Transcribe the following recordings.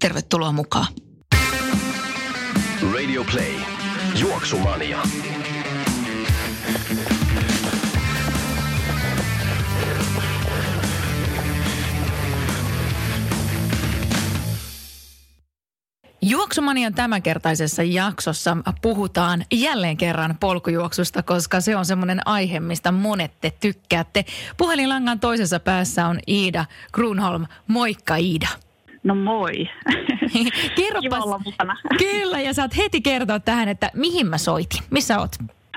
Tervetuloa mukaan. Radio Play. Juoksumania. Juoksumanian tämänkertaisessa jaksossa puhutaan jälleen kerran polkujuoksusta, koska se on semmoinen aihe, mistä monet te tykkäätte. Puhelinlangan toisessa päässä on Iida Grunholm. Moikka Iida. No moi. Kerropas, Kiva olla mukana. Kyllä, ja saat heti kertoa tähän, että mihin mä soitin. Missä oot?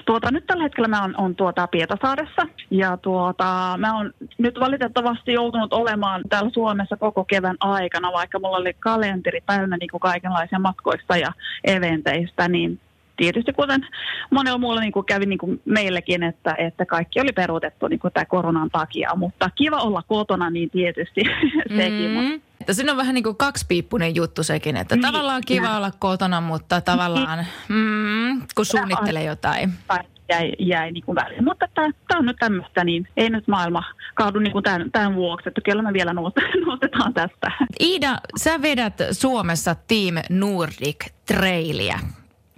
Tuota, nyt tällä hetkellä mä oon, on tuota Pietasaaressa ja tuota, mä oon nyt valitettavasti joutunut olemaan täällä Suomessa koko kevään aikana, vaikka mulla oli kalenteri täynnä niin kuin kaikenlaisia matkoista ja eventeistä, niin tietysti kuten monella muulla niin kuin kävi niin kuin meillekin, että, että kaikki oli peruutettu niin kuin tämän koronan takia, mutta kiva olla kotona, niin tietysti sekin. Mm. Että siinä on vähän niin kuin kaksipiippunen juttu sekin, että Niin, tavallaan kiva näin. olla kotona, mutta tavallaan mm, kun suunnittelee jotain. tai jäi, jäi niin kuin väliin. Mutta tämä on nyt tämmöistä, niin ei nyt maailma kaadu niin kuin tämän, tämän vuoksi, että kyllä me vielä noste- nostetaan tästä. Iida, sä vedät Suomessa Team Nordic Trailia.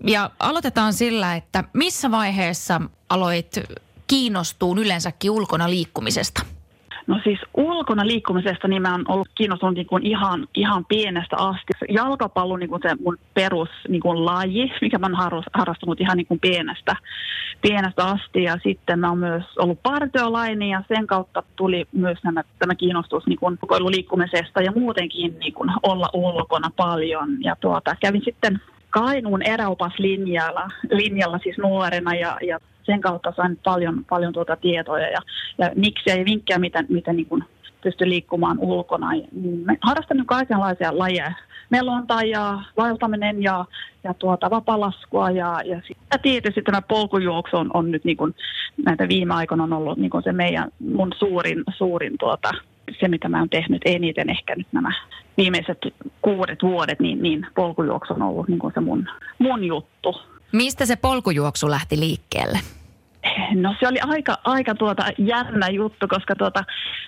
Ja aloitetaan sillä, että missä vaiheessa aloit kiinnostua yleensäkin ulkona liikkumisesta? No siis ulkona liikkumisesta niin mä oon ollut kiinnostunut niin kuin ihan, ihan pienestä asti. Jalkapallo niin kuin se mun perus niin kuin laji, mikä mä oon harras- harrastanut ihan niin kuin pienestä, pienestä asti. Ja sitten mä oon myös ollut partiolainen ja sen kautta tuli myös nämä, tämä kiinnostus niin kuin liikkumisesta ja muutenkin niin kuin olla ulkona paljon. Ja tuota, kävin sitten Kainuun eräopaslinjalla linjalla siis nuorena ja, ja sen kautta sain paljon, paljon tuota tietoja ja, ja miksi ja vinkkejä, miten, miten niin kuin pystyi liikkumaan ulkona. Mä harrastan nyt kaikenlaisia lajeja. Melonta ja vaeltaminen ja, ja tuota, vapalaskua ja, ja sitten tietysti tämä polkujuoksu on, on nyt niin kuin, näitä viime aikoina on ollut niin kuin se meidän, mun suurin, suurin tuota, se, mitä mä oon tehnyt eniten ehkä nyt nämä viimeiset kuudet vuodet, niin, niin polkujuoksu on ollut niin kuin se mun, mun juttu. Mistä se polkujuoksu lähti liikkeelle? No se oli aika, aika tuota jännä juttu, koska tuota,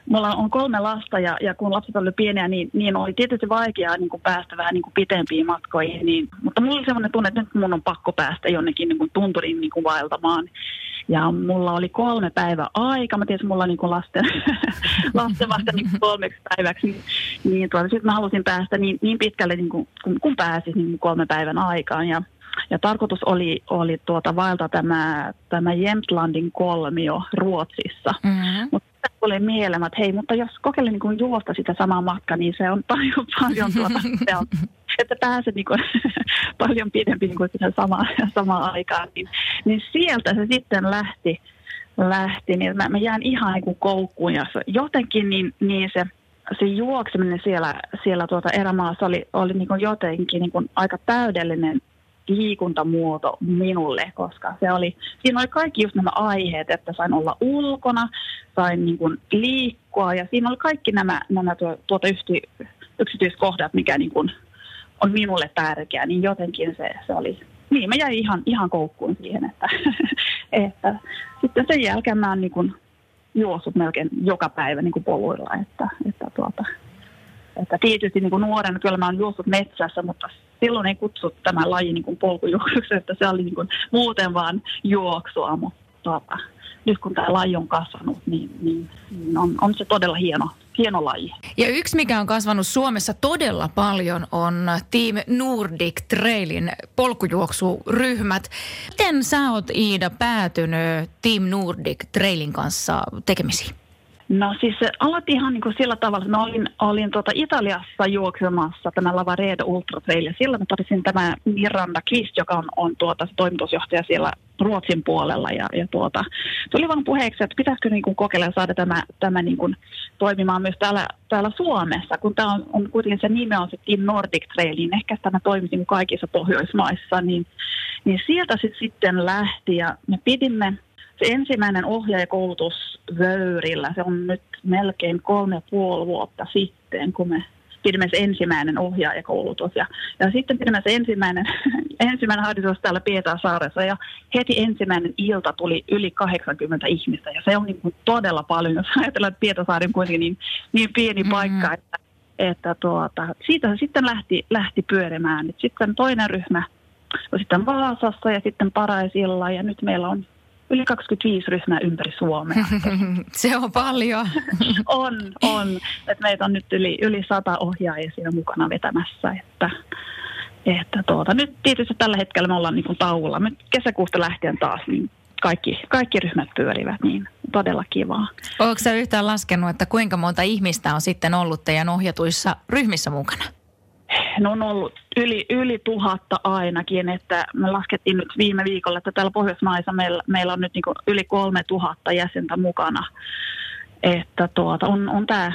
mulla on kolme lasta ja, ja kun lapset oli pieniä, niin, niin oli tietysti vaikeaa niin kuin päästä vähän niin kuin pitempiin matkoihin. Niin, mutta mulla oli semmoinen tunne, että nyt mun on pakko päästä jonnekin niin kuin tunturiin niin kuin vaeltamaan. Ja mulla oli kolme päivää aika. Mä tiesin, mulla niin kuin lasten, lasten vasta niin kuin kolmeksi päiväksi. Niin, niin tuota, sitten mä halusin päästä niin, niin pitkälle niin kuin, kun, kun pääsis niin kuin kolme päivän aikaan. Ja, ja tarkoitus oli, oli tuota vaeltaa tämä, tämä Jämtlandin kolmio Ruotsissa. Mm-hmm. Mutta tuli mieleen, että hei, mutta jos kokeilen niin kuin juosta sitä samaa matkaa, niin se on paljon, paljon tuota, se on, että pääset niin kuin, paljon pidempi niin kuin sitä samaa, samaa aikaa. Niin, niin sieltä se sitten lähti, lähti niin mä, mä jään ihan niin kuin koukkuun ja se, jotenkin niin, niin se, se juokseminen siellä, siellä tuota erämaassa oli, oli niin kuin jotenkin niin kuin aika täydellinen liikuntamuoto minulle, koska se oli, siinä oli kaikki just nämä aiheet, että sain olla ulkona, sain niin kuin liikkua ja siinä oli kaikki nämä, nämä tuo, tuota yhti, yksityiskohdat, mikä niin kuin on minulle tärkeä, niin jotenkin se, se oli, niin mä jäin ihan, ihan koukkuun siihen, että, että sitten sen jälkeen mä oon niin kuin juossut melkein joka päivä niin kuin poluilla, että, että tuota, että tietysti niin kuin nuorena kyllä mä oon juossut metsässä, mutta silloin ei kutsu tämä laji niin kuin polkujuoksuksi, että se oli niin kuin muuten vaan juoksua, mutta tuota, nyt kun tämä laji on kasvanut, niin, niin, niin on, on se todella hieno, hieno laji. Ja yksi, mikä on kasvanut Suomessa todella paljon, on Team Nordic Trailin polkujuoksuryhmät. Miten sä oot, Iida, päätynyt Team Nordic Trailin kanssa tekemisiin? No siis se aloitti ihan niin kuin sillä tavalla, että mä olin, olin tuota Italiassa juoksemassa tämä Lavaredo Ultra Trail ja silloin mä tämä Miranda Kvist, joka on, on tuota, toimitusjohtaja siellä Ruotsin puolella ja, ja tuota, oli vaan puheeksi, että pitäisikö niin kuin kokeilla saada tämä, tämä niin kuin toimimaan myös täällä, täällä Suomessa, kun tämä on, on kuitenkin se nimi on Team Nordic Trail, niin ehkä tämä toimisi kaikissa Pohjoismaissa, niin, niin sieltä sit sitten lähti ja me pidimme se ensimmäinen ohjaajakoulutus Vöyrillä, se on nyt melkein kolme ja puoli vuotta sitten, kun me pidimme se ensimmäinen ohjaajakoulutus. Ja, ja sitten pidimme se ensimmäinen, ensimmäinen harjoitus täällä Pietarsaaressa ja heti ensimmäinen ilta tuli yli 80 ihmistä ja se on niin kuin todella paljon, jos ajatellaan, että Pietarsaari on kuitenkin niin, niin pieni mm. paikka, että, että tuota, siitä se sitten lähti, lähti pyörimään. Sitten toinen ryhmä sitten Vaasassa ja sitten Paraisilla ja nyt meillä on yli 25 ryhmää ympäri Suomea. Se on paljon. on, on. Et meitä on nyt yli, yli sata ohjaajia siinä mukana vetämässä. Että, että tuota, nyt tietysti tällä hetkellä me ollaan niin kuin tauolla. Nyt kesäkuusta lähtien taas niin kaikki, kaikki ryhmät pyörivät, niin todella kivaa. Oletko sä yhtään laskenut, että kuinka monta ihmistä on sitten ollut teidän ohjatuissa ryhmissä mukana? Ne on ollut yli, yli tuhatta ainakin, että me laskettiin nyt viime viikolla, että täällä Pohjoismaissa meillä, meillä on nyt niin yli kolme tuhatta jäsentä mukana. Että tuota, on, on tämä,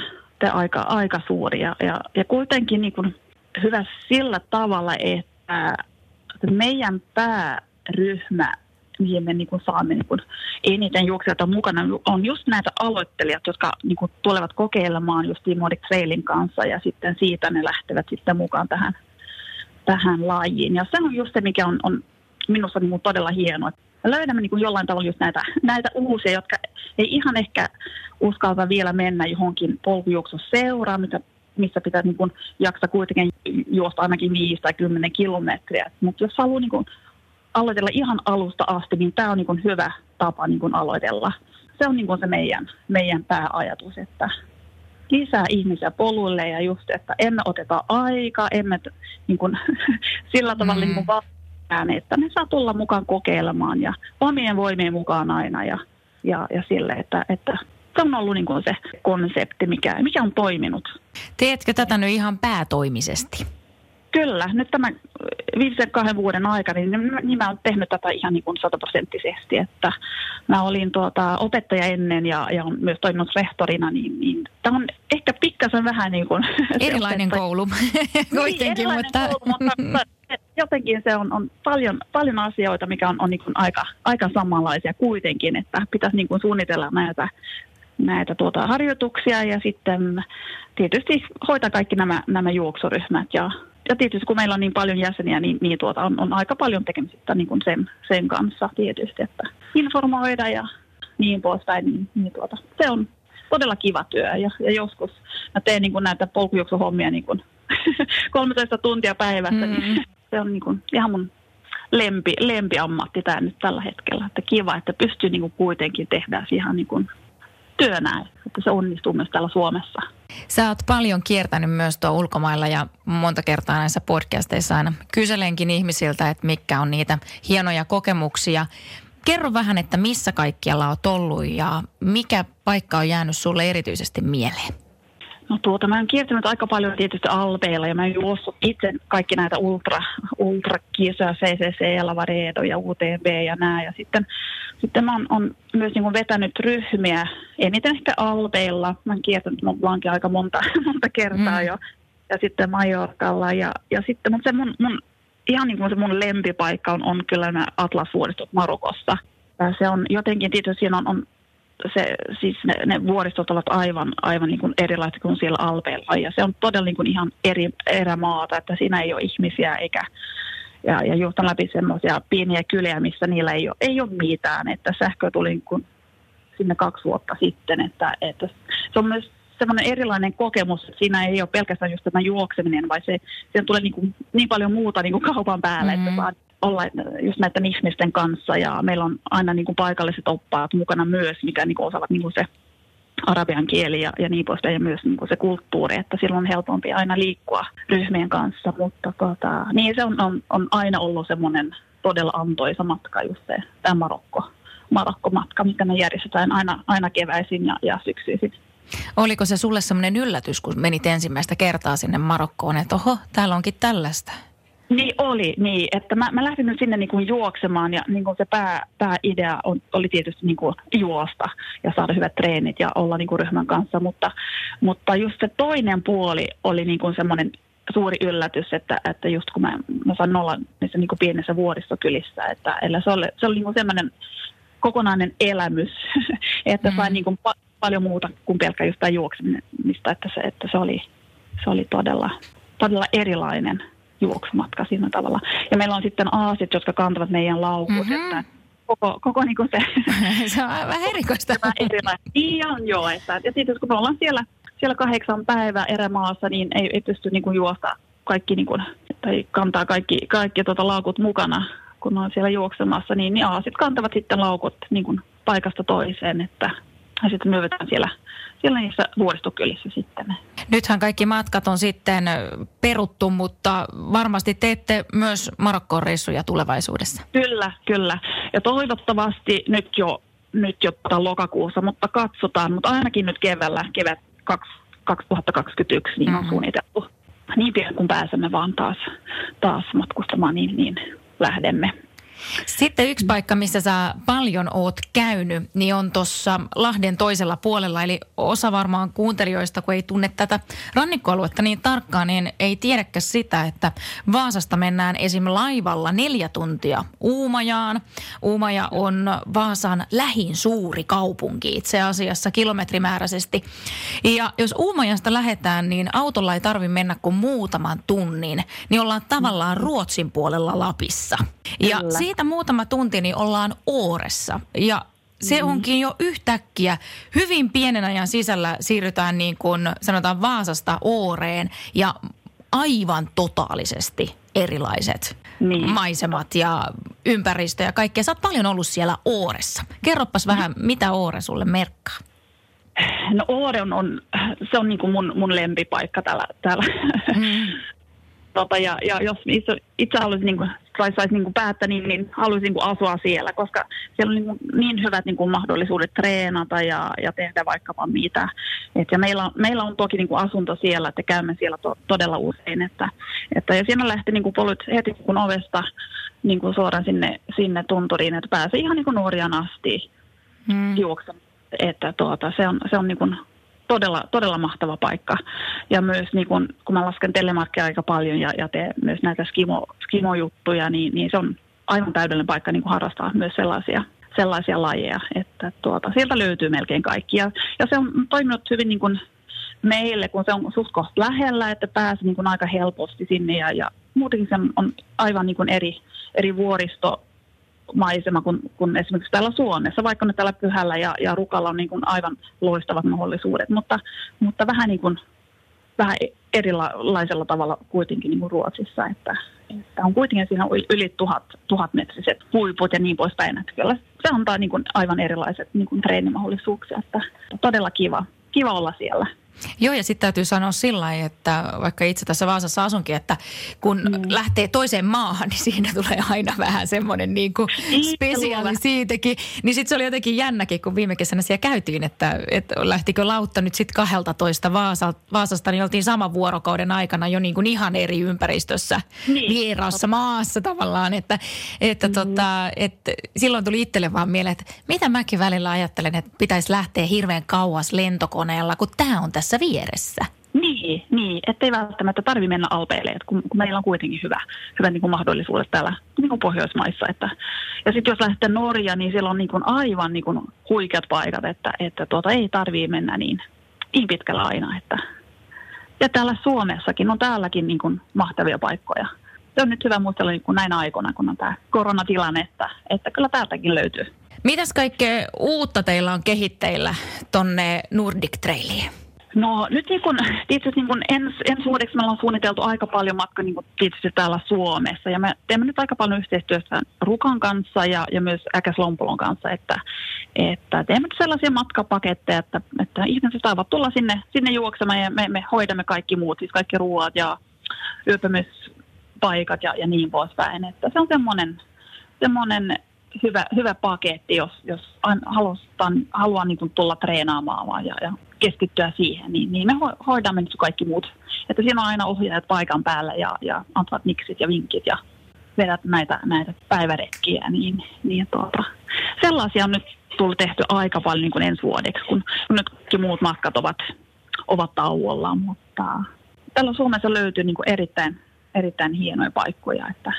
aika, aika suuri ja, ja, ja kuitenkin niin kuin hyvä sillä tavalla, että meidän pääryhmä mihin me niin kuin saamme niin kuin eniten juoksijoita mukana, on just näitä aloittelijat, jotka niin kuin tulevat kokeilemaan just Nordic Trailin kanssa ja sitten siitä ne lähtevät sitten mukaan tähän, tähän lajiin. Ja se on just se, mikä on, on minusta niin kuin todella hienoa. Löydämme niin kuin jollain tavalla just näitä, näitä uusia, jotka ei ihan ehkä uskalta vielä mennä johonkin polkujuoksuseuraan, mitä missä pitää niin jaksa kuitenkin juosta ainakin 5 tai 10 kilometriä. Mutta jos haluaa niin aloitella ihan alusta asti, niin tämä on niin kuin hyvä tapa niin kuin aloitella. Se on niin kuin se meidän, meidän pääajatus, että lisää ihmisiä poluille ja just, että emme oteta aikaa, emme niin kuin, sillä tavalla mm. niin kuin että ne saa tulla mukaan kokeilemaan ja omien voimien mukaan aina ja, ja, ja sille, että, että se on ollut niin kuin se konsepti, mikä, mikä on toiminut. Teetkö tätä nyt ihan päätoimisesti? Kyllä, nyt tämän viimeisen kahden vuoden aikana, niin, niin mä oon tehnyt tätä ihan niin kuin sataprosenttisesti, että mä olin tuota, opettaja ennen ja, ja myös toiminut rehtorina, niin, niin tämä on ehkä pikkasen vähän niin kuin... Erilainen koulu kuitenkin, niin, mutta... Koulu, mutta jotenkin se on, on paljon, paljon asioita, mikä on, on niin kuin aika, aika samanlaisia kuitenkin, että pitäisi niin kuin suunnitella näitä näitä tuota harjoituksia ja sitten tietysti hoitaa kaikki nämä, nämä juoksuryhmät ja ja tietysti kun meillä on niin paljon jäseniä, niin, niin tuota, on, on aika paljon tekemistä niin kuin sen, sen kanssa tietysti, että informoida ja niin poispäin. Niin, niin tuota, se on todella kiva työ ja, ja joskus mä teen niin kuin näitä polkujuoksuhommia niin kuin 13 tuntia päivässä, niin mm. niin se on niin kuin ihan mun lempi, lempiammatti tämä nyt tällä hetkellä. Että kiva, että pystyy niin kuin kuitenkin tehdä ihan niin kuin työnä, että se onnistuu myös täällä Suomessa. Sä oot paljon kiertänyt myös tuo ulkomailla ja monta kertaa näissä podcasteissa aina kyselenkin ihmisiltä, että mitkä on niitä hienoja kokemuksia. Kerro vähän, että missä kaikkialla oot ollut ja mikä paikka on jäänyt sulle erityisesti mieleen? No tuota, mä oon kiertänyt aika paljon tietysti Alpeilla ja mä oon juossut itse kaikki näitä ultra, ultrakisoja, CCC, Lavaredo ja UTB ja nää. Ja sitten, sitten mä oon, on myös niin kuin vetänyt ryhmiä, eniten ehkä Alpeilla. Mä oon kiertänyt mun aika monta, monta kertaa mm. jo. Ja sitten Majorkalla ja, ja sitten, mutta se mun, mun ihan niin kuin se mun lempipaikka on, on kyllä nämä Atlasvuoristot Marokossa. Ja se on jotenkin, tietysti siinä on, on se, siis ne, ne vuoristot ovat aivan, aivan niin kuin erilaiset kuin siellä Alpeilla. Ja se on todella niin kuin ihan eri erämaata, että siinä ei ole ihmisiä eikä, ja, ja juhtan läpi semmoisia pieniä kyliä, missä niillä ei ole, ei ole mitään. Että sähkö tuli niin kuin sinne kaksi vuotta sitten, että, että se on myös semmoinen erilainen kokemus, siinä ei ole pelkästään just tämä juokseminen, vai se, siihen tulee niin, kuin, niin paljon muuta niin kuin kaupan päälle, mm. että saa olla just näiden ihmisten kanssa ja meillä on aina niin kuin paikalliset oppaat mukana myös, mikä niin kuin osaavat niin kuin se arabian kieli ja, ja niin poispäin ja myös niin kuin se kulttuuri, että silloin on helpompi aina liikkua ryhmien kanssa, mutta tota, niin se on, on, on aina ollut semmoinen todella antoisa matka just se, tämä Marokko, Marokko-matka, mitä me järjestetään aina, aina keväisin ja, ja syksyisin. Oliko se sulle semmoinen yllätys, kun menit ensimmäistä kertaa sinne Marokkoon, että oho, täällä onkin tällaista? Niin oli, niin. Että mä, mä lähdin nyt sinne niin kuin juoksemaan ja niin kuin se pää, pääidea on, oli tietysti niin kuin juosta ja saada hyvät treenit ja olla niin kuin ryhmän kanssa, mutta, mutta just se toinen puoli oli niin kuin semmoinen suuri yllätys, että, että just kun mä, mä sain olla niissä niin kuin pienessä vuoristokylissä, että, että se oli, se oli niin kuin semmoinen kokonainen elämys, että mm. sain niin kuin pa- paljon muuta kuin pelkkä just tämä juoksemista, että se, että se oli, se oli todella, todella erilainen juoksumatka siinä tavalla. Ja meillä on sitten aasit, jotka kantavat meidän laukut, mm-hmm. että koko, koko niin kuin se... se on vähän erikoista. Niin on joo, että, ja sitten kun me ollaan siellä, siellä kahdeksan päivää erämaassa, niin ei, ei pysty niin kuin juosta kaikki, niin kuin, tai kantaa kaikki, kaikki tuota laukut mukana, kun on siellä juoksemassa, niin, niin aasit kantavat sitten laukut niin kuin paikasta toiseen, että ja sitten myövetään siellä, siellä niissä vuoristokylissä sitten. Nythän kaikki matkat on sitten peruttu, mutta varmasti teette myös Marokkoon reissuja tulevaisuudessa. Kyllä, kyllä. Ja toivottavasti nyt jo, nyt jo tota lokakuussa, mutta katsotaan. Mutta ainakin nyt keväällä, kevät 2021, niin on mm-hmm. suunniteltu. Niin pian kun pääsemme vaan taas, taas matkustamaan, niin, niin lähdemme. Sitten yksi paikka, missä sä paljon oot käynyt, niin on tuossa Lahden toisella puolella. Eli osa varmaan kuuntelijoista, kun ei tunne tätä rannikkoaluetta niin tarkkaan, niin ei tiedäkään sitä, että Vaasasta mennään esim. laivalla neljä tuntia Uumajaan. Uumaja on Vaasan lähin suuri kaupunki itse asiassa kilometrimääräisesti. Ja jos Uumajasta lähdetään, niin autolla ei tarvi mennä kuin muutaman tunnin, niin ollaan tavallaan Ruotsin puolella Lapissa. Ja siitä muutama tunti, niin ollaan Ooressa. Ja se mm. onkin jo yhtäkkiä hyvin pienen ajan sisällä siirrytään niin kuin sanotaan Vaasasta Ooreen ja aivan totaalisesti erilaiset niin. maisemat ja ympäristö ja kaikkea. Sä oot paljon ollut siellä Ooressa. Kerroppas vähän, mitä Oore sulle merkkaa? No Oore on, on se on niin kuin mun, mun lempipaikka täällä, täällä mm. tota, ja, ja jos itse, itse haluaisin niin kuin, saisi sais, niin päättää, niin, niin haluaisin niin kuin asua siellä, koska siellä on niin, kuin, niin hyvät niin kuin mahdollisuudet treenata ja, ja tehdä vaikkapa mitä. Et ja meillä, on, meillä on toki niin kuin asunto siellä, että käymme siellä to, todella usein. Että, että ja siinä lähti niin kuin polut heti kun ovesta niin kuin suoraan sinne, sinne tunturiin, että pääsee ihan niin kuin nuorian asti hmm. juoksemaan. Että tuota, se on, se on niin kuin todella, todella mahtava paikka. Ja myös niin kun, kun mä lasken telemarkkia aika paljon ja, ja teen myös näitä skimo, skimo-juttuja, niin, niin se on aivan täydellinen paikka niin harrastaa myös sellaisia, sellaisia lajeja, että tuota, sieltä löytyy melkein kaikki. Ja, ja se on toiminut hyvin niin kuin meille, kun se on suht lähellä, että pääsee niin kuin aika helposti sinne ja, ja muutenkin se on aivan niin kuin eri, eri vuoristo maisema kuin, kuin esimerkiksi täällä Suomessa, vaikka ne täällä Pyhällä ja, ja Rukalla on niin kuin aivan loistavat mahdollisuudet, mutta, mutta vähän, niin kuin, vähän erilaisella tavalla kuitenkin niin kuin Ruotsissa, että, että on kuitenkin siinä yli tuhat, tuhatmetriset huiput ja niin poispäin, että kyllä se antaa niin kuin aivan erilaiset niin kuin treenimahdollisuuksia, että todella kiva, kiva olla siellä. Joo, ja sitten täytyy sanoa sillä että vaikka itse tässä Vaasassa asunkin, että kun mm. lähtee toiseen maahan, niin siinä tulee aina vähän semmoinen niin kuin spesiaali siitäkin. Niin sitten se oli jotenkin jännäkin, kun viime kesänä siellä käytiin, että, että lähtikö lautta nyt sitten 12 Vaasa, Vaasasta, niin oltiin saman vuorokauden aikana jo niin kuin ihan eri ympäristössä, niin. vieraassa maassa tavallaan. Että, että mm. tota, että silloin tuli itselle vaan mieleen, että mitä mäkin välillä ajattelen, että pitäisi lähteä hirveän kauas lentokoneella, kun tämä on tässä tässä vieressä. Niin, niin ettei välttämättä tarvi mennä alpeille, kun, kun meillä on kuitenkin hyvä, hyvä niin kuin mahdollisuudet täällä niin kuin Pohjoismaissa. Että, ja sitten jos lähtee Norja, niin siellä on niin kuin aivan niin kuin huikeat paikat, että, että tuota, ei tarvii mennä niin, niin pitkällä aina. Että. Ja täällä Suomessakin on täälläkin niin kuin mahtavia paikkoja. Se on nyt hyvä muistella niin kuin näinä aikoina, kun on tämä koronatilanne, että, että kyllä täältäkin löytyy. Mitäs kaikkea uutta teillä on kehitteillä tonne Nordic Trailiin? No nyt niin kun, itse niin kun ens, ensi vuodeksi meillä on suunniteltu aika paljon matka niin kun tietysti täällä Suomessa. Ja me teemme nyt aika paljon yhteistyötä Rukan kanssa ja, ja myös Äkäs Lompolon kanssa, että, että teemme nyt sellaisia matkapaketteja, että, että ihmiset saavat tulla sinne, sinne juoksemaan ja me, me hoidamme kaikki muut, siis kaikki ruoat ja yöpymispaikat ja, ja niin poispäin. Että se on semmoinen, semmoinen hyvä, hyvä paketti, jos, jos halutaan, haluaa niin tulla treenaamaan ja, ja keskittyä siihen, niin, niin me hoidamme nyt kaikki muut. Että siinä on aina ohjaajat paikan päällä ja, ja antavat miksit ja vinkit ja vedät näitä, näitä päiväretkiä, niin, niin tuota, sellaisia on nyt tullut tehty aika paljon niin kuin ensi vuodeksi, kun, nyt kaikki muut matkat ovat, ovat tauolla, mutta tällä Suomessa löytyy niin kuin erittäin, erittäin hienoja paikkoja, että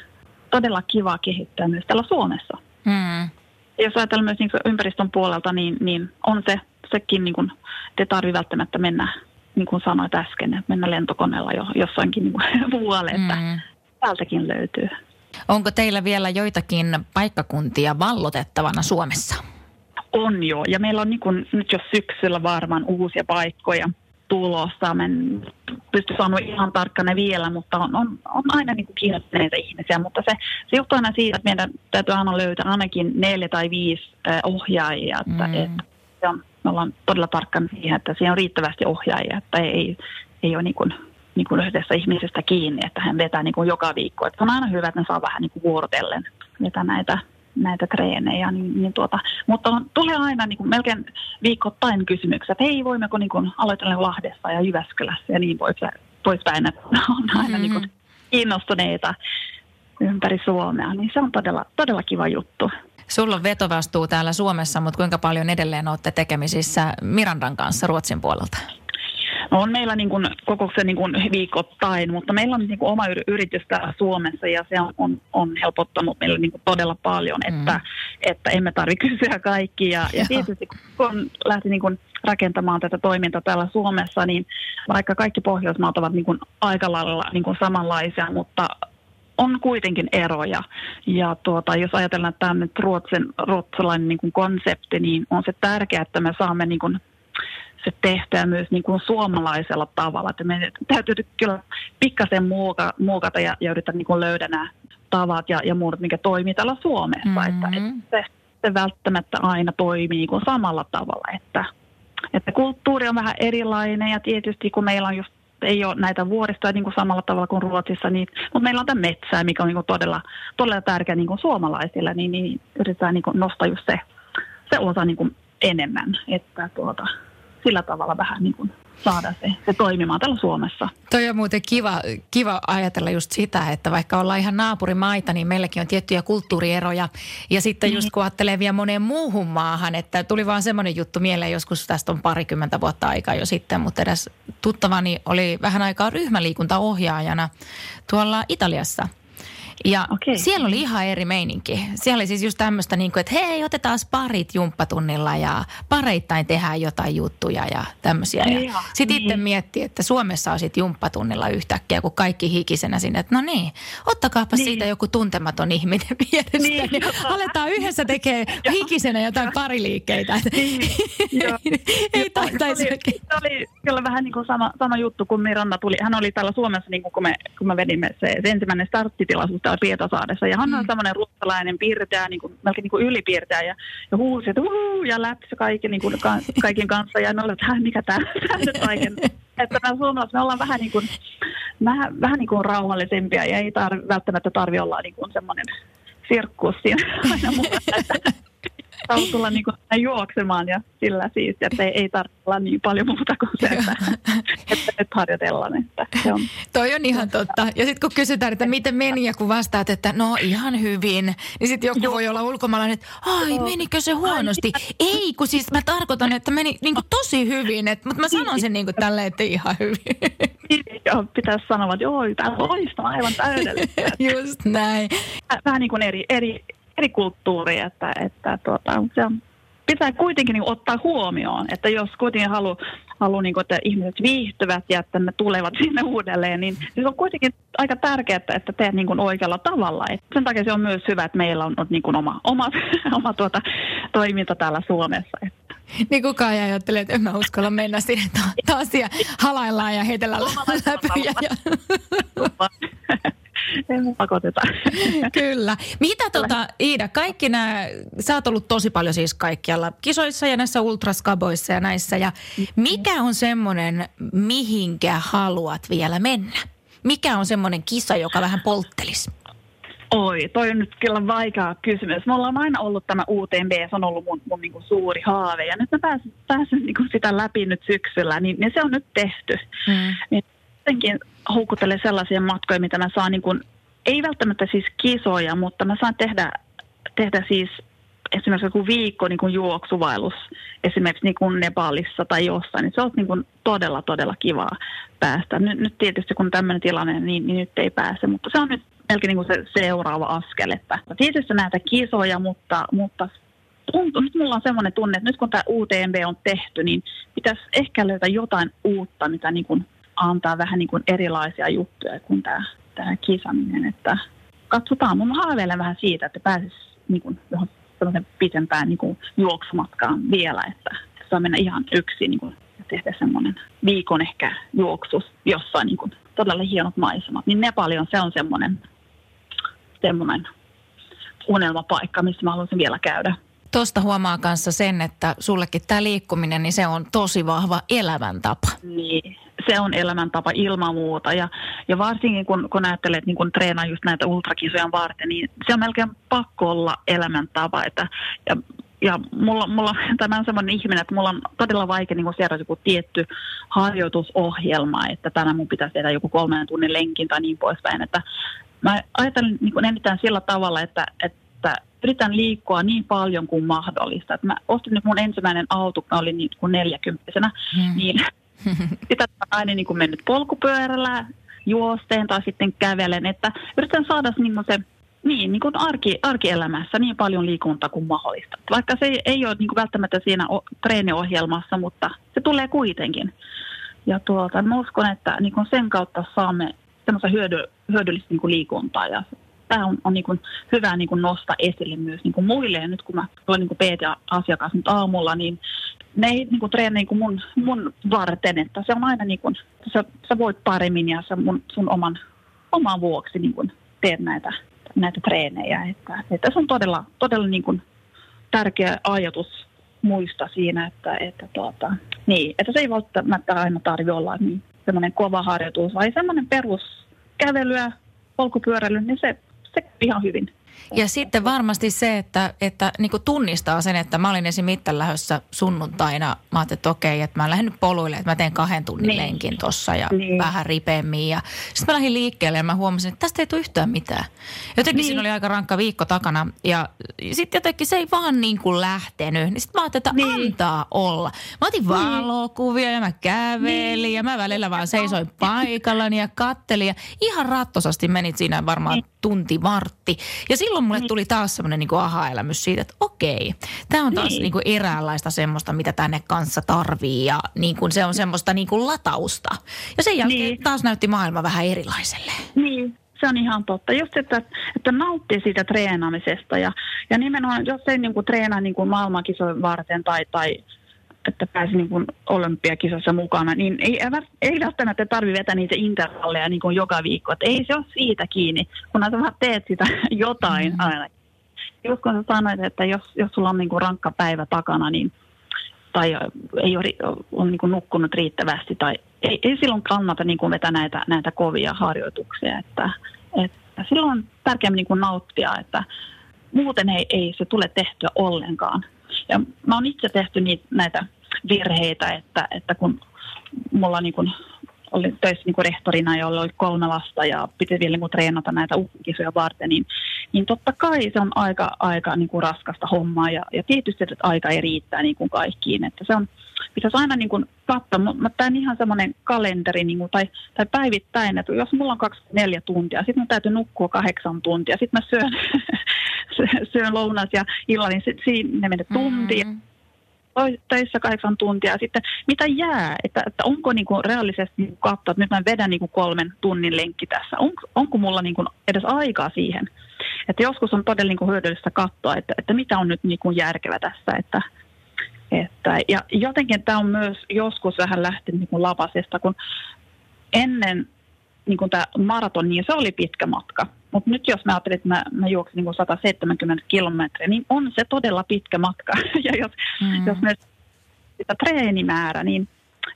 todella kiva kehittää myös täällä Suomessa. Mm. Jos ajatellaan myös niin ympäristön puolelta, niin, niin on se, sekin, niin kuin, te tarvitse välttämättä mennä, niin kuin sanoit äsken, että mennä lentokoneella jo jossainkin niin muualle, että mm. täältäkin löytyy. Onko teillä vielä joitakin paikkakuntia vallotettavana Suomessa? On jo, ja meillä on niin kuin, nyt jo syksyllä varmaan uusia paikkoja tulossa. Mä en pysty sanoa ihan tarkkana vielä, mutta on, on, on aina niin kuin kiinnostuneita ihmisiä. Mutta se, se johtuu aina siitä, että meidän täytyy aina löytää ainakin neljä tai viisi ohjaajia. Että, mm. että se on, me ollaan todella tarkkana siihen, että siinä on riittävästi ohjaajia, että ei, ei ole niin kuin, niin kuin yhdessä ihmisestä kiinni, että hän vetää niin kuin joka viikko. Että on aina hyvä, että ne saa vähän niin kuin vuorotellen vetää näitä näitä treenejä. Niin, niin tuota, mutta on, tulee aina niin kuin melkein viikoittain kysymyksiä, että hei, voimmeko niin kuin aloitella Lahdessa ja Jyväskylässä ja niin poispäin. Että on aina mm-hmm. niin kuin kiinnostuneita ympäri Suomea, niin se on todella, todella kiva juttu. Sulla on vetovastuu täällä Suomessa, mutta kuinka paljon edelleen olette tekemisissä Mirandan kanssa Ruotsin puolelta? No on meillä niin kuin kokouksen niin kuin viikoittain, mutta meillä on niin kuin oma yritys täällä Suomessa ja se on, on, helpottanut meille niin kuin todella paljon, mm. että, että emme tarvitse kysyä kaikki. Ja, ja tietysti kun lähti niin kuin rakentamaan tätä toimintaa täällä Suomessa, niin vaikka kaikki Pohjoismaat ovat niin kuin aika lailla niin kuin samanlaisia, mutta on kuitenkin eroja. Ja tuota, jos ajatellaan, tämä nyt ruotsin, ruotsalainen niin kuin konsepti, niin on se tärkeää, että me saamme niin kuin se tehtyä myös niin kuin suomalaisella tavalla. Että me täytyy kyllä pikkasen muuka, muokata ja, ja yrittää niin kuin löydä nämä tavat ja, ja muut, mikä toimii täällä Suomessa. Mm-hmm. Että, että se, se välttämättä aina toimii niin kuin samalla tavalla. Että, että kulttuuri on vähän erilainen ja tietysti kun meillä on just ei ole näitä vuoristoja niin kuin samalla tavalla kuin Ruotsissa, niin, mutta meillä on tämä metsää, mikä on niin kuin todella, todella tärkeä niin kuin suomalaisille, niin, niin yritetään niin kuin nostaa just se, se osa niin kuin enemmän, että tuota, sillä tavalla vähän niin kuin saada se, se toimimaan täällä Suomessa. Toi on muuten kiva, kiva ajatella just sitä, että vaikka ollaan ihan naapurimaita, niin meilläkin on tiettyjä kulttuurieroja. Ja sitten just kun ajattelee vielä moneen muuhun maahan, että tuli vaan semmoinen juttu mieleen joskus, tästä on parikymmentä vuotta aikaa jo sitten, mutta edes tuttavani oli vähän aikaa ryhmäliikuntaohjaajana tuolla Italiassa – ja okay. siellä oli ihan eri meininki. Siellä oli siis just tämmöistä, niin kuin, että hei, otetaan parit jumppatunnilla ja pareittain tehdään jotain juttuja ja tämmöisiä. Ja sitten niin. itse mietti, että Suomessa on sitten jumppatunnilla yhtäkkiä, kun kaikki hikisenä sinne, että no niin, ottakaapa niin. siitä joku tuntematon ihminen vierestä. Niin, niin aletaan yhdessä tekee hikisenä jotain pariliikkeitä. Niin, Ei taitaisi oli, se oli kyllä vähän niin kuin sama, sama juttu, kun Miranda tuli. Hän oli täällä Suomessa, niin kuin kun, me, kun me vedimme se, se ensimmäinen starttitilaisuus täällä Pietasaaressa. Ja hän on mm. semmoinen ruotsalainen piirteä, niin kuin, melkein niin kuin ylipiirteä ja, ja huusi, että uhuu, ja läpsy kaikki, niin kuin, ka, kaikin kanssa. Ja me ollaan, että mikä tämä nyt kaiken. Että me suomalaiset, me ollaan vähän niin kuin, vähän, vähän niin kuin rauhallisempia ja ei tar- välttämättä tarvi olla niin kuin semmoinen sirkkus siinä aina että saa tulla niin kuin juoksemaan ja sillä siis, että ei, ei tarvitse olla niin paljon muuta kuin se, että, että nyt harjoitellaan. Että se on. Toi on ihan totta. Ja sitten kun kysytään, että miten meni ja kun vastaat, että no ihan hyvin, niin sitten joku Joo. voi olla ulkomaalainen, että ai menikö se huonosti? Ei, kun siis mä tarkoitan, että meni niin kuin tosi hyvin, että, mutta mä sanon sen niin kuin tälleen, että ihan hyvin. Joo, pitäisi sanoa, että joo, tämä on loistava, aivan täydellistä. Just näin. Vähän niin kuin eri, eri, eri kulttuuri, että, että tuota, se on, pitää kuitenkin niin ottaa huomioon, että jos kuitenkin haluaa, halu, niin kuin, että ihmiset viihtyvät ja että ne tulevat sinne uudelleen, niin se on kuitenkin aika tärkeää, että teet niin kuin oikealla tavalla. Et sen takia se on myös hyvä, että meillä on, on niin kuin oma, oma, oma tuota, toiminta täällä Suomessa. Että. Niin kukaan ei ajattele, että en mä uskalla mennä sinne taas ja halaillaan ja heitellään läpi. Ja... pakoteta. Kyllä. Mitä tota, Iida, kaikki nämä, sä oot ollut tosi paljon siis kaikkialla kisoissa ja näissä ultraskaboissa ja näissä. Ja mikä on semmoinen, mihinkä haluat vielä mennä? Mikä on semmoinen kisa, joka vähän polttelisi? Oi, toi on nyt kyllä vaikea kysymys. Mulla on aina ollut tämä UTMB, se on ollut mun, mun niin kuin suuri haave. Ja nyt mä pääsen, pääsen niin kuin sitä läpi nyt syksyllä, niin, niin se on nyt tehty. Mm. Niin jotenkin houkuttelen sellaisia matkoja, mitä mä saan, niin kuin, ei välttämättä siis kisoja, mutta mä saan tehdä, tehdä siis esimerkiksi joku viikko niin kuin esimerkiksi niin kuin Nepalissa tai jossain, niin se on niin todella, todella kivaa päästä. Nyt, nyt tietysti kun tämmöinen tilanne, niin, niin nyt ei pääse, mutta se on nyt melkein niin se seuraava askel. Että tietysti näitä kisoja, mutta, mutta tuntuu, nyt mulla on semmoinen tunne, että nyt kun tämä UTMB on tehty, niin pitäisi ehkä löytää jotain uutta, mitä niin antaa vähän niin kuin erilaisia juttuja kuin tämä, tämä kisaminen. Että katsotaan, mun haaveilen vähän siitä, että pääsisi niin kuin johon pitempään niin kuin juoksumatkaan vielä, että saa mennä ihan yksin niin kuin, ja tehdä semmoinen viikon ehkä juoksus jossain niin kuin, todella hienot maisemat. Niin Nepali on, se on semmoinen semmoinen unelmapaikka, missä mä haluaisin vielä käydä. Tuosta huomaa kanssa sen, että sullekin tämä liikkuminen, niin se on tosi vahva elämäntapa. Niin, se on elämäntapa ilman muuta. Ja, ja varsinkin kun, kun ajattelet, että niin kun treenaa just näitä ultrakisoja varten, niin se on melkein pakko olla elämäntapa. Että, ja ja mulla, mulla tämä on semmoinen ihminen, että mulla on todella vaikea niin seurata joku tietty harjoitusohjelma, että tänään mun pitäisi tehdä joku kolmen tunnin lenkin tai niin poispäin. Että Mä ajattelen niin eniten sillä tavalla, että, että yritän liikkua niin paljon kuin mahdollista. Että mä ostin nyt mun ensimmäinen auto, kun olin niin kuin neljäkymppisenä, mm. niin sitä aina niin kuin mennyt polkupyörällä, juosteen tai sitten kävelen, että yritän saada niin kuin se niin, niin kuin arki, arkielämässä niin paljon liikuntaa kuin mahdollista. Vaikka se ei, ei ole niin kuin välttämättä siinä o, treeniohjelmassa, mutta se tulee kuitenkin. Ja tuota, mä uskon, että niin kuin sen kautta saamme semmoista hyödy, hyödyllistä niin kuin liikuntaa ja tämä on, on niin kuin hyvä niin kuin nostaa esille myös niin kuin muille. Ja nyt kun mä olen niin PT-asiakas nyt aamulla, niin ne ei niin kuin treeni niin kuin mun, mun varten, että se on aina niin kuin, sä, sä voit paremmin ja sä mun, sun oman, oman vuoksi niin kuin teet näitä, näitä treenejä. Että, että se on todella, todella niin kuin tärkeä ajatus muista siinä, että, että, tuota, niin, että se ei välttämättä aina tarvitse olla niin semmoinen kova harjoitus, vai semmoinen peruskävelyä, polkupyöräily, niin se ihan hyvin. Ja sitten varmasti se, että, että niin tunnistaa sen, että mä olin esim. lähdössä sunnuntaina. Mä ajattelin, että okei, että mä lähden nyt poluille, että mä teen kahden tunnin niin. lenkin tuossa ja niin. vähän ripeämmin. Ja sitten mä lähdin liikkeelle ja mä huomasin, että tästä ei tule yhtään mitään. Jotenkin niin. siinä oli aika rankka viikko takana ja sitten jotenkin se ei vaan niin kuin lähtenyt. Niin sitten mä ajattelin, että niin. antaa olla. Mä otin niin. valokuvia ja mä kävelin niin. ja mä välillä vaan seisoin paikallani ja kattelin. Ja ihan rattosasti menit siinä varmaan niin. Tunti, vartti. Ja silloin mulle niin. tuli taas semmoinen niin aha-elämys siitä, että okei, tämä on taas niin. niin kuin eräänlaista semmoista, mitä tänne kanssa tarvii ja niin kuin se on semmoista niin kuin latausta. Ja sen jälkeen niin. taas näytti maailma vähän erilaiselle. Niin, se on ihan totta. Just, että, että nauttii siitä treenaamisesta ja, ja nimenomaan, jos ei niin kuin treenaa niin kuin maailmankisojen varten tai, tai että pääsi niin kuin olympiakisossa mukana, niin ei, ei välttämättä tarvitse vetää niitä intervalleja niin kuin joka viikko. Että ei se ole siitä kiinni, kunhan sä vaan teet sitä jotain mm. aina. Just kun sä sanoit, että jos, jos sulla on niin kuin rankka päivä takana, niin tai ei ole, ole niin kuin nukkunut riittävästi, tai ei, ei silloin kannata niin kuin vetää näitä, näitä kovia harjoituksia. Että, että silloin on tärkeää niin kuin nauttia, että muuten ei, ei se tule tehtyä ollenkaan. Ja mä oon itse tehty niitä, näitä virheitä, että, että kun mulla niin kun oli töissä niin kuin rehtorina, jolla oli kolme lasta ja piti vielä niin treenata näitä uhkisoja varten, niin, niin totta kai se on aika, aika niin kuin raskasta hommaa ja, ja tietysti että aika ei riittää niin kuin kaikkiin. Että se on, pitäisi aina niin kuin katsoa, mutta tämä on ihan semmoinen kalenteri niin kuin, tai, tai päivittäin, että jos mulla on 24 tuntia, sitten mun täytyy nukkua kahdeksan tuntia, sitten mä syön, syön lounas ja illan, niin sit, siinä menee tunti. Mm-hmm töissä kahdeksan tuntia. Sitten mitä jää, että, että onko niin kuin reaalisesti niin katsoa, että nyt mä vedän niin kuin kolmen tunnin lenkki tässä. On, onko mulla niin kuin edes aikaa siihen? Että joskus on todella niin kuin hyödyllistä katsoa, että, että mitä on nyt niin kuin järkevä tässä. Että, että, ja jotenkin tämä on myös joskus vähän lähtenyt niin kuin lapasesta, kun ennen niin kuin tämä maraton, niin se oli pitkä matka. Mutta nyt jos mä ajattelin, että mä, mä juoksin niin kuin 170 kilometriä, niin on se todella pitkä matka. ja jos, mm. jos myös sitä treenimäärä, niin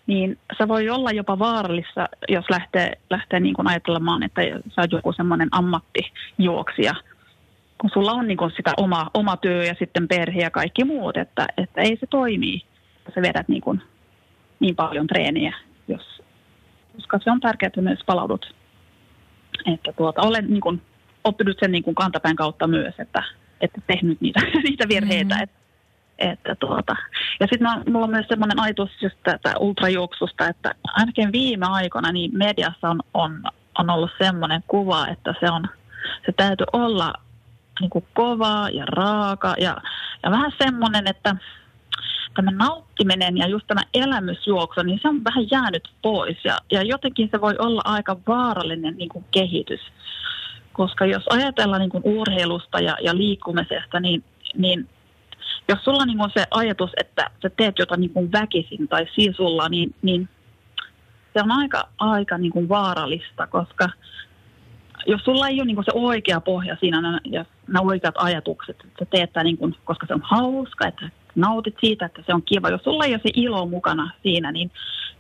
niin se voi olla jopa vaarallista, jos lähtee, lähtee niin kuin ajatellaan, että sä oot joku semmoinen ammattijuoksija, kun sulla on niin kuin sitä oma, oma työ ja sitten perhe ja kaikki muut, että, että ei se toimii, että sä vedät niin, kuin, niin paljon treeniä, jos, koska se on tärkeää, että myös palaudut. Että tuota, olen niin kuin, oppinut sen niin kuin kantapään kautta myös, että, että tehnyt niitä, niitä virheitä, mm-hmm. että että tuota. Ja sitten mulla on myös semmoinen ajatus just tätä ultrajuoksusta, että ainakin viime aikoina niin mediassa on, on, on ollut semmoinen kuva, että se, on, se täytyy olla niin kuin kovaa ja raaka ja, ja vähän semmoinen, että tämä nauttiminen ja just tämä elämysjuoksu, niin se on vähän jäänyt pois ja, ja jotenkin se voi olla aika vaarallinen niin kuin kehitys. Koska jos ajatellaan niin kuin urheilusta ja, ja liikkumisesta, niin, niin jos sulla niin on se ajatus, että sä teet jotain niin kuin väkisin tai sisulla, niin, niin se on aika, aika niin kuin vaarallista, koska jos sulla ei ole niin kuin se oikea pohja siinä ja nämä oikeat ajatukset, että sä teet tämä, niin kuin, koska se on hauska, että nautit siitä, että se on kiva. Jos sulla ei ole se ilo mukana siinä, niin,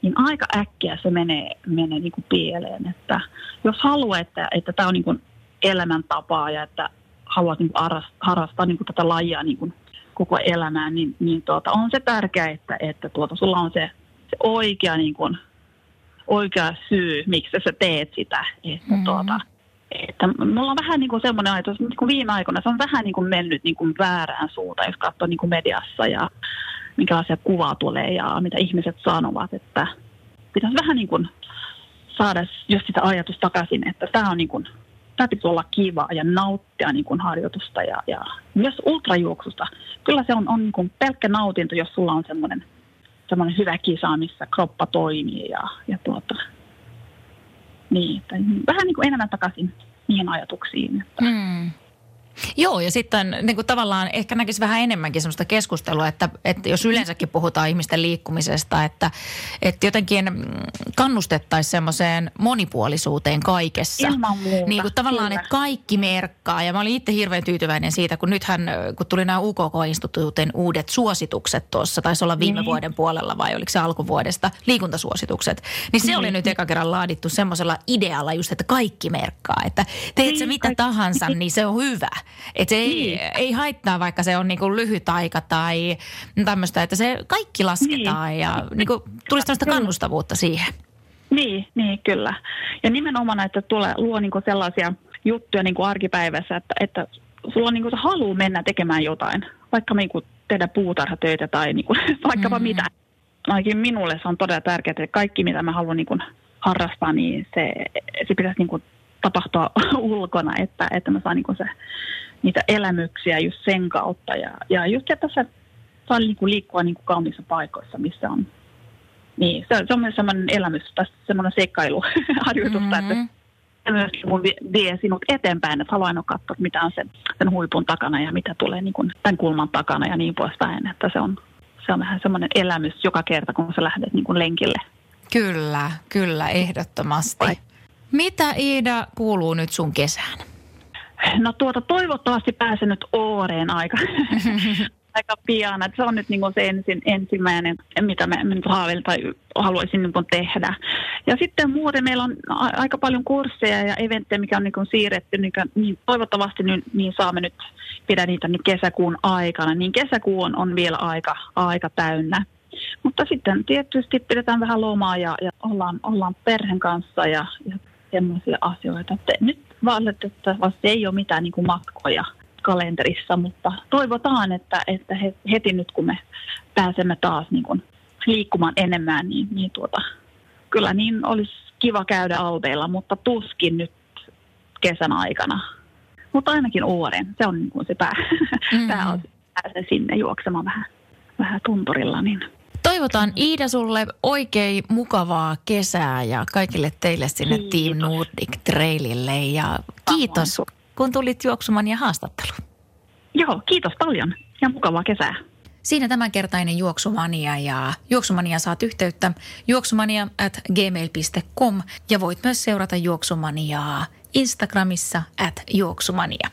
niin aika äkkiä se menee, menee niin kuin pieleen. Että jos haluaa, että, että tämä on niin kuin elämäntapaa ja että haluat niin kuin harrastaa, harrastaa niin kuin tätä lajia niin kuin koko elämään, niin, niin tuota, on se tärkeää, että, että tuota, sulla on se, se oikea, niin kuin, oikea syy, miksi sä teet sitä. Että, mm-hmm. tuota, että mulla on vähän niin kuin semmoinen ajatus, että niin viime aikoina se on vähän niin kuin mennyt niin kuin väärään suuntaan, jos katsoo niin kuin mediassa ja minkälaisia kuvaa tulee ja mitä ihmiset sanovat, että pitäisi vähän niin kuin saada just sitä ajatusta takaisin, että tämä on niin kuin tämä pitäisi olla kiva ja nauttia niin kuin harjoitusta ja, ja myös ultrajuoksusta. Kyllä se on, on niin kuin pelkkä nautinto, jos sulla on semmoinen, semmoinen hyvä kisa, missä kroppa toimii ja, ja tuota, niin, vähän niin kuin enemmän takaisin niihin ajatuksiin. Että. Hmm. Joo, ja sitten niin kuin tavallaan ehkä näkisi vähän enemmänkin sellaista keskustelua, että, että jos yleensäkin puhutaan ihmisten liikkumisesta, että, että jotenkin kannustettaisiin semmoiseen monipuolisuuteen kaikessa. Ilman muuta, Niin kuin tavallaan, kyllä. että kaikki merkkaa. Ja mä olin itse hirveän tyytyväinen siitä, kun nythän, kun tuli nämä UKK-instituutin uudet suositukset tuossa, taisi olla viime niin. vuoden puolella vai oliko se alkuvuodesta, liikuntasuositukset. Niin se niin. oli nyt eka kerran laadittu semmoisella idealla just, että kaikki merkkaa. Että teet niin, se mitä kaikki. tahansa, niin se on hyvä. Että se ei, niin. ei haittaa, vaikka se on niinku lyhyt aika tai tämmöistä, että se kaikki lasketaan niin. ja niinku, tulisi tämmöistä kannustavuutta siihen. Niin, niin, kyllä. Ja nimenomaan, että tulee, luo niinku sellaisia juttuja niinku arkipäivässä, että, että sulla on niinku se halu mennä tekemään jotain, vaikka niinku tehdä puutarhatöitä tai niinku, vaikkapa mm. mitä. Ainakin minulle se on todella tärkeää, että kaikki mitä mä haluan niinku harrastaa, niin se, se pitäisi niinku tapahtua ulkona, että, että mä saan niinku se, niitä elämyksiä just sen kautta. Ja, ja just, että tässä saa niinku liikkua niinku kauniissa paikoissa, missä on. Niin, se, se on myös semmoinen elämys, tai semmoinen seikkailuharjoitus, mm-hmm. että se myös mun vie sinut eteenpäin, että haluan katsoa, mitä on sen, sen huipun takana ja mitä tulee niin kuin tämän kulman takana ja niin poispäin. Että se on, se on vähän semmoinen elämys joka kerta, kun sä lähdet niin kuin lenkille. Kyllä, kyllä, ehdottomasti. Vai. Mitä Iida kuuluu nyt sun kesään? No tuota, toivottavasti pääsen nyt Ooreen aika, aika pian. Että se on nyt niin se ensin, ensimmäinen, mitä me, me haaveilin tai haluaisin niin tehdä. Ja sitten muuten meillä on a- aika paljon kursseja ja eventtejä, mikä on niin siirretty. Niin, niin toivottavasti niin, niin saamme nyt pidä niitä niin kesäkuun aikana. Niin kesäkuu on, on vielä aika, aika täynnä. Mutta sitten tietysti pidetään vähän lomaa ja, ja ollaan, ollaan perheen kanssa ja, ja semmoisia asioita. Että nyt valitettavasti ei ole mitään niin kuin matkoja kalenterissa, mutta toivotaan, että, että heti nyt kun me pääsemme taas niin kuin liikkumaan enemmän, niin, niin tuota, kyllä niin olisi kiva käydä alteilla, mutta tuskin nyt kesän aikana. Mutta ainakin Uoren, se on niin kuin se pää, mm-hmm. pää pääsee sinne juoksemaan vähän, vähän tunturilla. Niin Toivotan Iida sulle oikein mukavaa kesää ja kaikille teille sinne kiitos. Team Nordic Trailille ja kiitos kun tulit juoksumaan ja haastatteluun. Joo, kiitos paljon ja mukavaa kesää. Siinä tämänkertainen Juoksumania ja Juoksumania saat yhteyttä juoksumania at gmail.com ja voit myös seurata Juoksumaniaa Instagramissa at Juoksumania.